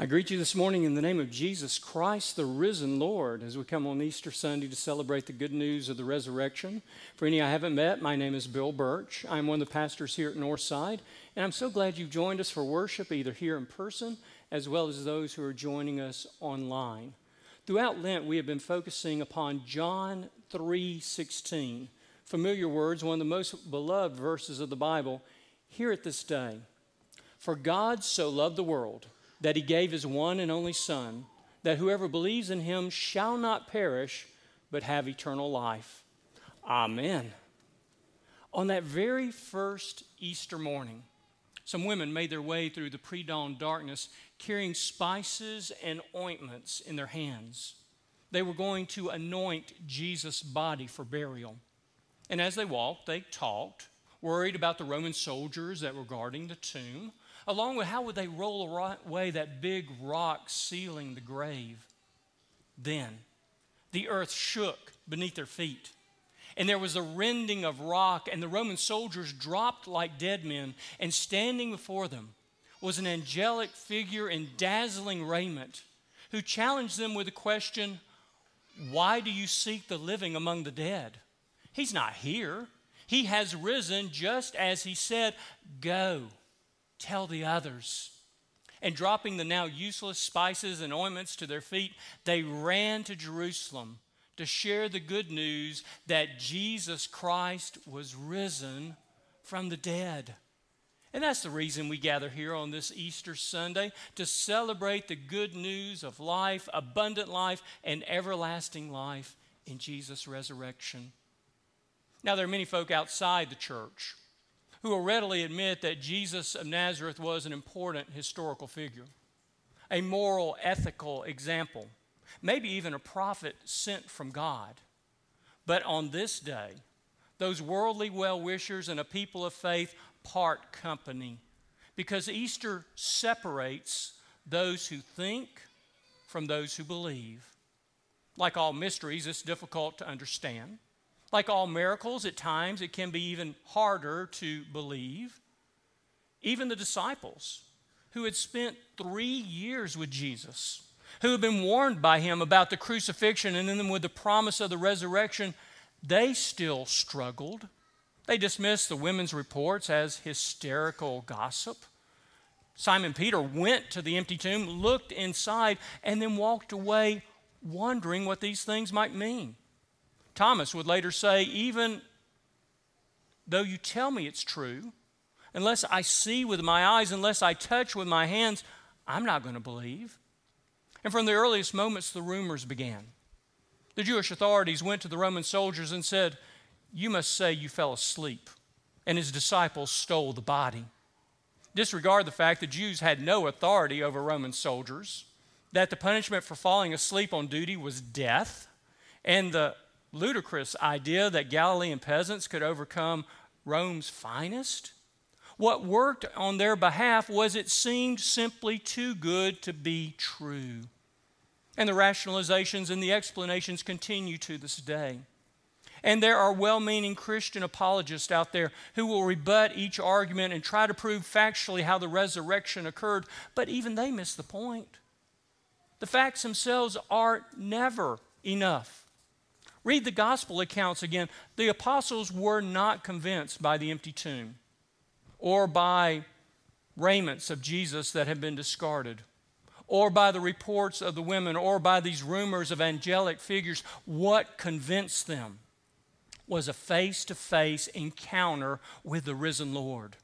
I greet you this morning in the name of Jesus Christ, the risen Lord, as we come on Easter Sunday to celebrate the good news of the resurrection. For any I haven't met, my name is Bill Birch. I'm one of the pastors here at Northside, and I'm so glad you've joined us for worship, either here in person as well as those who are joining us online. Throughout Lent, we have been focusing upon John 3:16, familiar words, one of the most beloved verses of the Bible. Hear it this day. For God so loved the world that he gave his one and only Son, that whoever believes in him shall not perish, but have eternal life. Amen. On that very first Easter morning, some women made their way through the pre dawn darkness carrying spices and ointments in their hands. They were going to anoint Jesus' body for burial. And as they walked, they talked, worried about the Roman soldiers that were guarding the tomb, along with how would they roll away that big rock sealing the grave. Then the earth shook beneath their feet, and there was a rending of rock, and the Roman soldiers dropped like dead men, and standing before them was an angelic figure in dazzling raiment who challenged them with the question, Why do you seek the living among the dead? He's not here. He has risen just as he said, Go Tell the others. And dropping the now useless spices and ointments to their feet, they ran to Jerusalem to share the good news that Jesus Christ was risen from the dead. And that's the reason we gather here on this Easter Sunday to celebrate the good news of life, abundant life, and everlasting life in Jesus' resurrection. Now, there are many folk outside the church who will readily admit that Jesus of Nazareth was an important historical figure, a moral, ethical example, maybe even a prophet sent from God. But on this day, those worldly well wishers and a people of faith part company because Easter separates those who think from those who believe. Like all mysteries, it's difficult to understand. Like all miracles, at times it can be even harder to believe. Even the disciples who had spent three years with Jesus, who had been warned by him about the crucifixion and then with the promise of the resurrection, they still struggled. They dismissed the women's reports as hysterical gossip. Simon Peter went to the empty tomb, looked inside, and then walked away wondering what these things might mean. Thomas would later say, Even though you tell me it's true, unless I see with my eyes, unless I touch with my hands, I'm not going to believe. And from the earliest moments, the rumors began. The Jewish authorities went to the Roman soldiers and said, You must say you fell asleep, and his disciples stole the body. Disregard the fact that Jews had no authority over Roman soldiers, that the punishment for falling asleep on duty was death, and the ludicrous idea that Galilean peasants could overcome Rome's finest. What worked on their behalf was it seemed simply too good to be true. And the rationalizations and the explanations continue to this day. And there are well meaning Christian apologists out there who will rebut each argument and try to prove factually how the resurrection occurred, but even they miss the point. The facts themselves are never enough. Read the gospel accounts again. The apostles were not convinced by the empty tomb or by raiments of Jesus that had been discarded or by the reports of the women or by these rumors of angelic figures. What convinced them was a face to face encounter with the risen Lord.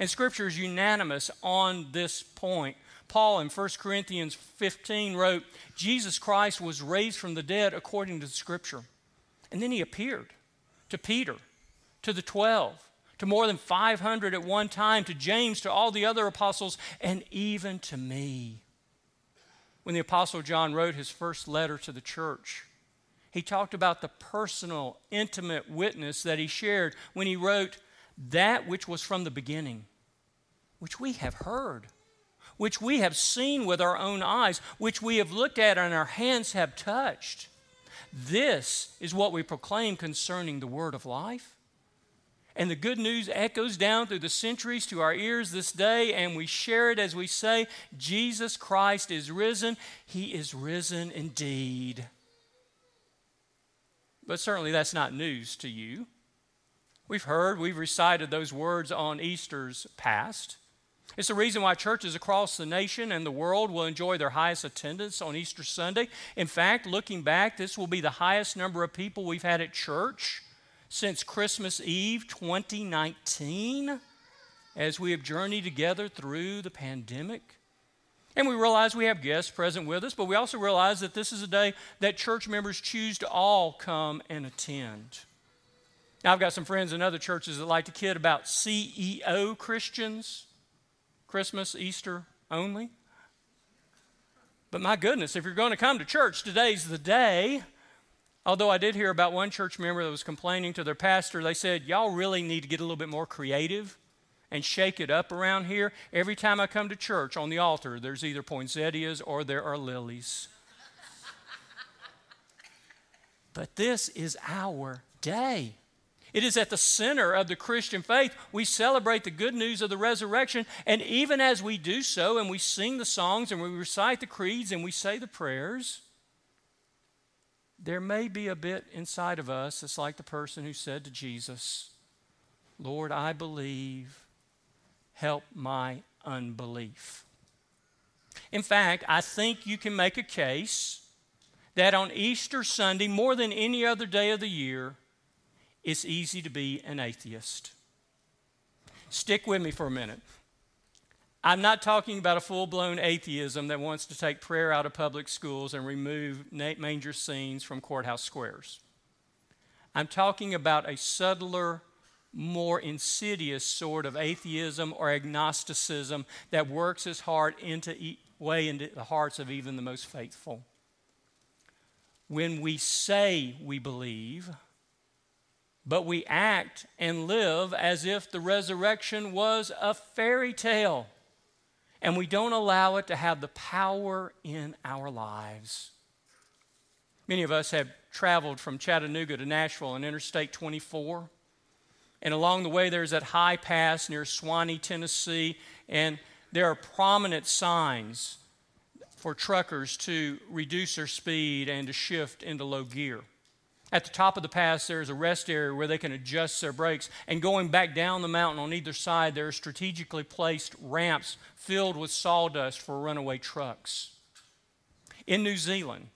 And Scripture is unanimous on this point. Paul in 1 Corinthians 15 wrote, Jesus Christ was raised from the dead according to the Scripture. And then he appeared to Peter, to the 12, to more than 500 at one time, to James, to all the other apostles, and even to me. When the Apostle John wrote his first letter to the church, he talked about the personal, intimate witness that he shared when he wrote, That which was from the beginning, which we have heard, which we have seen with our own eyes, which we have looked at and our hands have touched. This is what we proclaim concerning the word of life. And the good news echoes down through the centuries to our ears this day, and we share it as we say, Jesus Christ is risen. He is risen indeed. But certainly that's not news to you. We've heard, we've recited those words on Easter's past. It's the reason why churches across the nation and the world will enjoy their highest attendance on Easter Sunday. In fact, looking back, this will be the highest number of people we've had at church since Christmas Eve 2019 as we have journeyed together through the pandemic. And we realize we have guests present with us, but we also realize that this is a day that church members choose to all come and attend. Now, I've got some friends in other churches that like to kid about CEO Christians, Christmas, Easter only. But my goodness, if you're going to come to church, today's the day. Although I did hear about one church member that was complaining to their pastor, they said, Y'all really need to get a little bit more creative and shake it up around here. Every time I come to church on the altar, there's either poinsettias or there are lilies. but this is our day. It is at the center of the Christian faith. We celebrate the good news of the resurrection, and even as we do so, and we sing the songs, and we recite the creeds, and we say the prayers, there may be a bit inside of us that's like the person who said to Jesus, Lord, I believe, help my unbelief. In fact, I think you can make a case that on Easter Sunday, more than any other day of the year, it's easy to be an atheist. Stick with me for a minute. I'm not talking about a full blown atheism that wants to take prayer out of public schools and remove manger scenes from courthouse squares. I'm talking about a subtler more insidious sort of atheism or agnosticism that works its heart into way into the hearts of even the most faithful. When we say we believe, but we act and live as if the resurrection was a fairy tale, and we don't allow it to have the power in our lives. Many of us have traveled from Chattanooga to Nashville on Interstate 24. And along the way, there's that high pass near Sewanee, Tennessee, and there are prominent signs for truckers to reduce their speed and to shift into low gear. At the top of the pass, there's a rest area where they can adjust their brakes. And going back down the mountain on either side, there are strategically placed ramps filled with sawdust for runaway trucks. In New Zealand,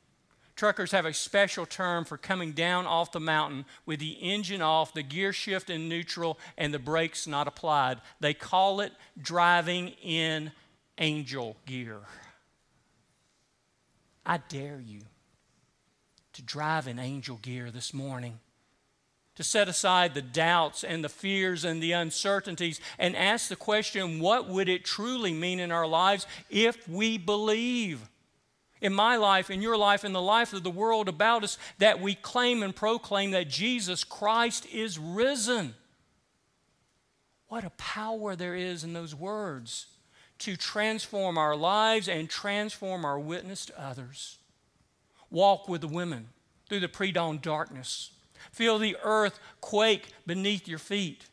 Truckers have a special term for coming down off the mountain with the engine off, the gear shift in neutral, and the brakes not applied. They call it driving in angel gear. I dare you to drive in angel gear this morning to set aside the doubts and the fears and the uncertainties and ask the question what would it truly mean in our lives if we believe? in my life, in your life, in the life of the world about us, that we claim and proclaim that Jesus Christ is risen. What a power there is in those words to transform our lives and transform our witness to others. Walk with the women through the pre dawn darkness. Feel the earth quake beneath your feet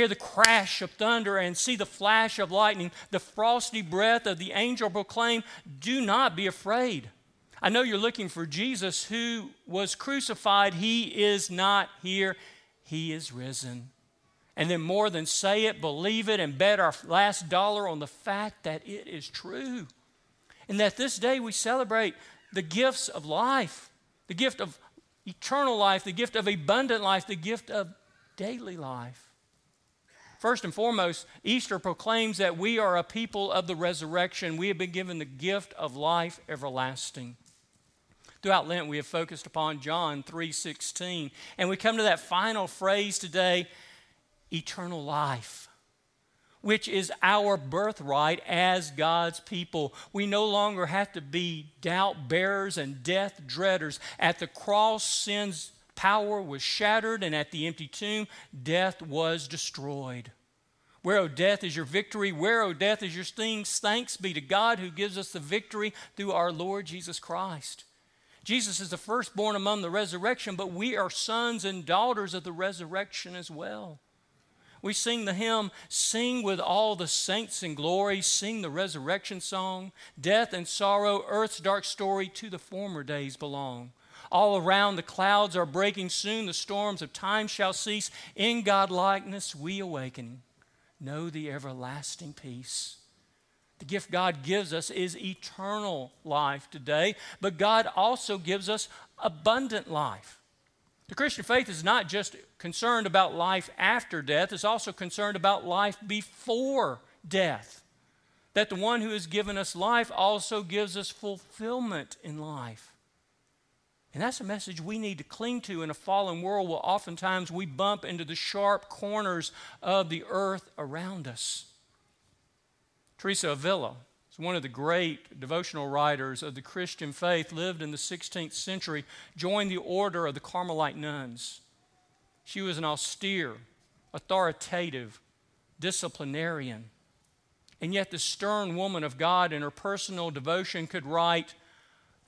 hear the crash of thunder and see the flash of lightning, the frosty breath of the angel proclaim, Do not be afraid. I know you're looking for Jesus who was crucified. He is not here, He is risen. And then, more than say it, believe it, and bet our last dollar on the fact that it is true. And that this day we celebrate the gifts of life, the gift of eternal life, the gift of abundant life, the gift of daily life. First and foremost, Easter proclaims that we are a people of the resurrection. We have been given the gift of life everlasting. Throughout Lent, we have focused upon John 3:16, and we come to that final phrase today, eternal life, which is our birthright as God's people. We no longer have to be doubt bearers and death dreaders. At the cross, sin's power was shattered, and at the empty tomb, death was destroyed. Where, O death, is your victory? Where, O death, is your sting? Thanks be to God who gives us the victory through our Lord Jesus Christ. Jesus is the firstborn among the resurrection, but we are sons and daughters of the resurrection as well. We sing the hymn, Sing with all the saints in glory, sing the resurrection song. Death and sorrow, earth's dark story, to the former days belong. All around the clouds are breaking soon, the storms of time shall cease. In God likeness we awaken, know the everlasting peace. The gift God gives us is eternal life today, but God also gives us abundant life. The Christian faith is not just concerned about life after death, it's also concerned about life before death. That the one who has given us life also gives us fulfillment in life. And that's a message we need to cling to in a fallen world where oftentimes we bump into the sharp corners of the earth around us. Teresa Avila one of the great devotional writers of the Christian faith, lived in the 16th century, joined the order of the Carmelite nuns. She was an austere, authoritative disciplinarian. And yet, the stern woman of God in her personal devotion could write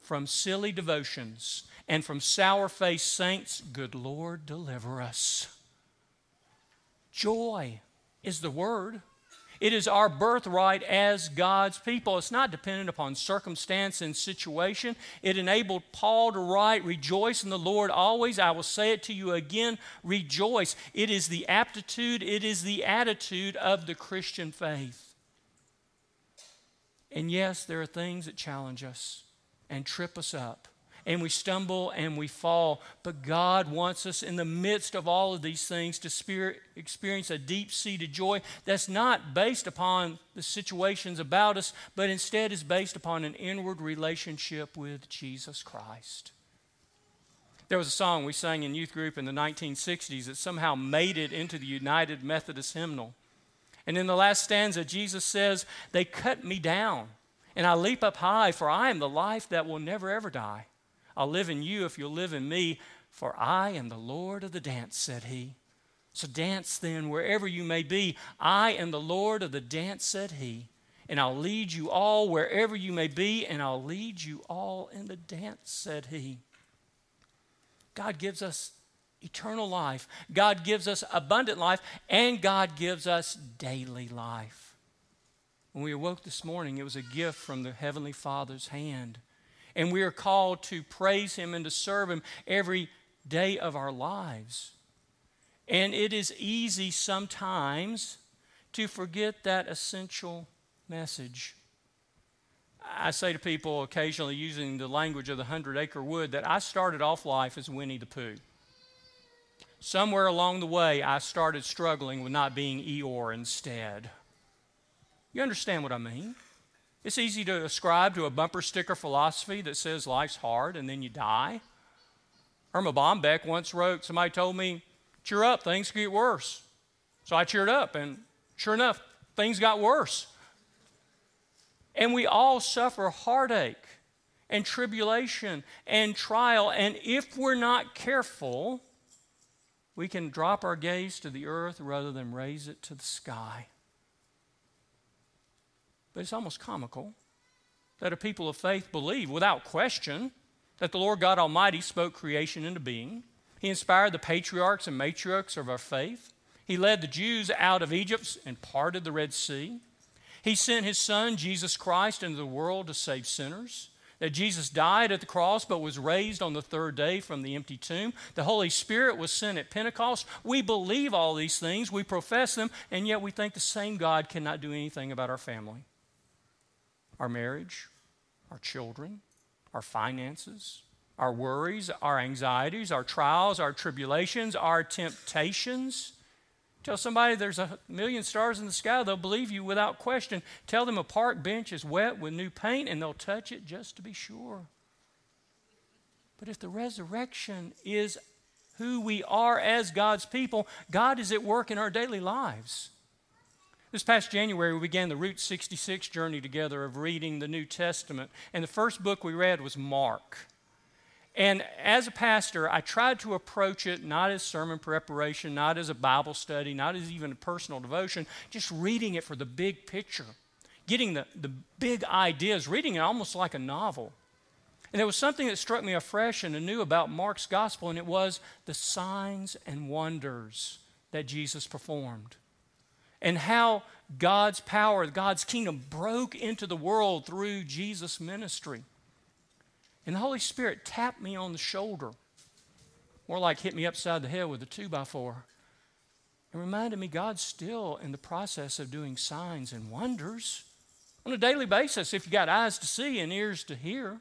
from silly devotions and from sour faced saints, Good Lord, deliver us. Joy is the word. It is our birthright as God's people. It's not dependent upon circumstance and situation. It enabled Paul to write, Rejoice in the Lord always. I will say it to you again, rejoice. It is the aptitude, it is the attitude of the Christian faith. And yes, there are things that challenge us and trip us up and we stumble and we fall. But God wants us in the midst of all of these things to spirit, experience a deep seated joy that's not based upon the situations about us, but instead is based upon an inward relationship with Jesus Christ. There was a song we sang in youth group in the 1960s that somehow made it into the United Methodist hymnal. And in the last stanza, Jesus says, They cut me down, and I leap up high, for I am the life that will never ever die. I'll live in you if you'll live in me, for I am the Lord of the dance, said he. So dance then wherever you may be. I am the Lord of the dance, said he. And I'll lead you all wherever you may be, and I'll lead you all in the dance, said he. God gives us eternal life, God gives us abundant life, and God gives us daily life. When we awoke this morning, it was a gift from the Heavenly Father's hand. And we are called to praise Him and to serve Him every day of our lives. And it is easy sometimes to forget that essential message. I say to people occasionally using the language of the hundred acre wood that I started off life as Winnie the Pooh. Somewhere along the way, I started struggling with not being Eeyore instead. You understand what I mean? It's easy to ascribe to a bumper sticker philosophy that says life's hard and then you die. Erma Bombeck once wrote, somebody told me, cheer up, things get worse. So I cheered up, and sure enough, things got worse. And we all suffer heartache and tribulation and trial, and if we're not careful, we can drop our gaze to the earth rather than raise it to the sky. But it's almost comical that a people of faith believe without question that the Lord God Almighty spoke creation into being. He inspired the patriarchs and matriarchs of our faith. He led the Jews out of Egypt and parted the Red Sea. He sent his son, Jesus Christ, into the world to save sinners. That Jesus died at the cross but was raised on the third day from the empty tomb. The Holy Spirit was sent at Pentecost. We believe all these things, we profess them, and yet we think the same God cannot do anything about our family our marriage, our children, our finances, our worries, our anxieties, our trials, our tribulations, our temptations. Tell somebody there's a million stars in the sky, they'll believe you without question. Tell them a park bench is wet with new paint, and they'll touch it just to be sure. But if the resurrection is who we are as God's people, God is at work in our daily lives. This past January, we began the Route 66 journey together of reading the New Testament. And the first book we read was Mark. And as a pastor, I tried to approach it not as sermon preparation, not as a Bible study, not as even a personal devotion, just reading it for the big picture, getting the, the big ideas, reading it almost like a novel. And there was something that struck me afresh and anew about Mark's gospel, and it was the signs and wonders that Jesus performed. And how God's power, God's kingdom broke into the world through Jesus' ministry. And the Holy Spirit tapped me on the shoulder, more like hit me upside the head with a two by four, and reminded me God's still in the process of doing signs and wonders on a daily basis if you got eyes to see and ears to hear.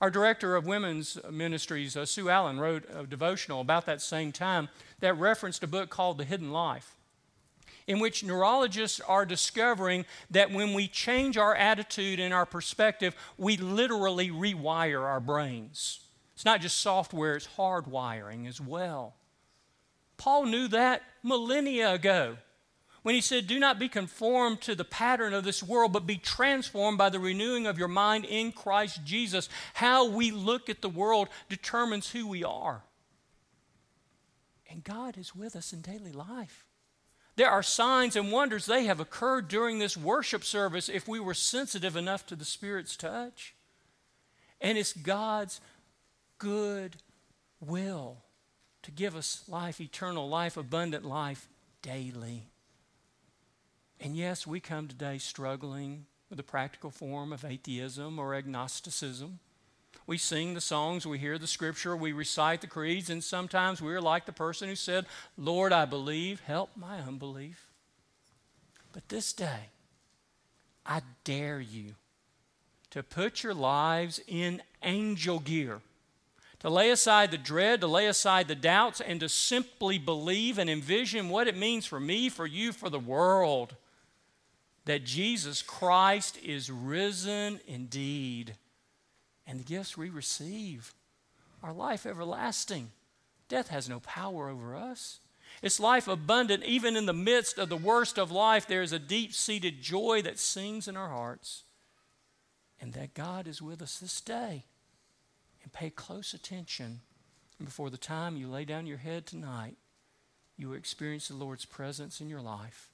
Our director of women's ministries, uh, Sue Allen, wrote a devotional about that same time that referenced a book called The Hidden Life in which neurologists are discovering that when we change our attitude and our perspective, we literally rewire our brains. It's not just software, it's hardwiring as well. Paul knew that millennia ago when he said, Do not be conformed to the pattern of this world, but be transformed by the renewing of your mind in Christ Jesus. How we look at the world determines who we are. And God is with us in daily life. There are signs and wonders they have occurred during this worship service if we were sensitive enough to the Spirit's touch. And it's God's good will to give us life, eternal life, abundant life daily. And yes, we come today struggling with the practical form of atheism or agnosticism. We sing the songs, we hear the scripture, we recite the creeds, and sometimes we're like the person who said, Lord, I believe, help my unbelief. But this day, I dare you to put your lives in angel gear, to lay aside the dread, to lay aside the doubts, and to simply believe and envision what it means for me, for you, for the world that Jesus Christ is risen indeed and the gifts we receive are life everlasting. Death has no power over us. It's life abundant. Even in the midst of the worst of life, there is a deep seated joy that sings in our hearts. And that God is with us this day. And pay close attention. And before the time you lay down your head tonight, you will experience the Lord's presence in your life.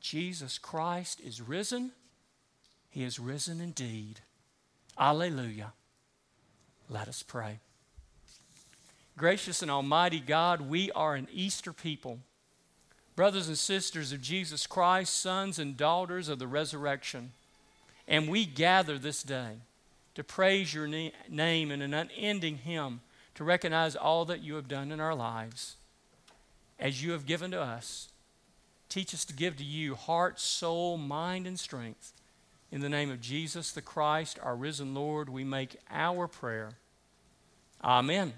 Jesus Christ is risen. He is risen indeed. Alleluia. Let us pray. Gracious and Almighty God, we are an Easter people, brothers and sisters of Jesus Christ, sons and daughters of the resurrection. And we gather this day to praise your na- name in an unending hymn, to recognize all that you have done in our lives. As you have given to us, teach us to give to you heart, soul, mind, and strength in the name of Jesus the Christ, our risen Lord, we make our prayer. Amen.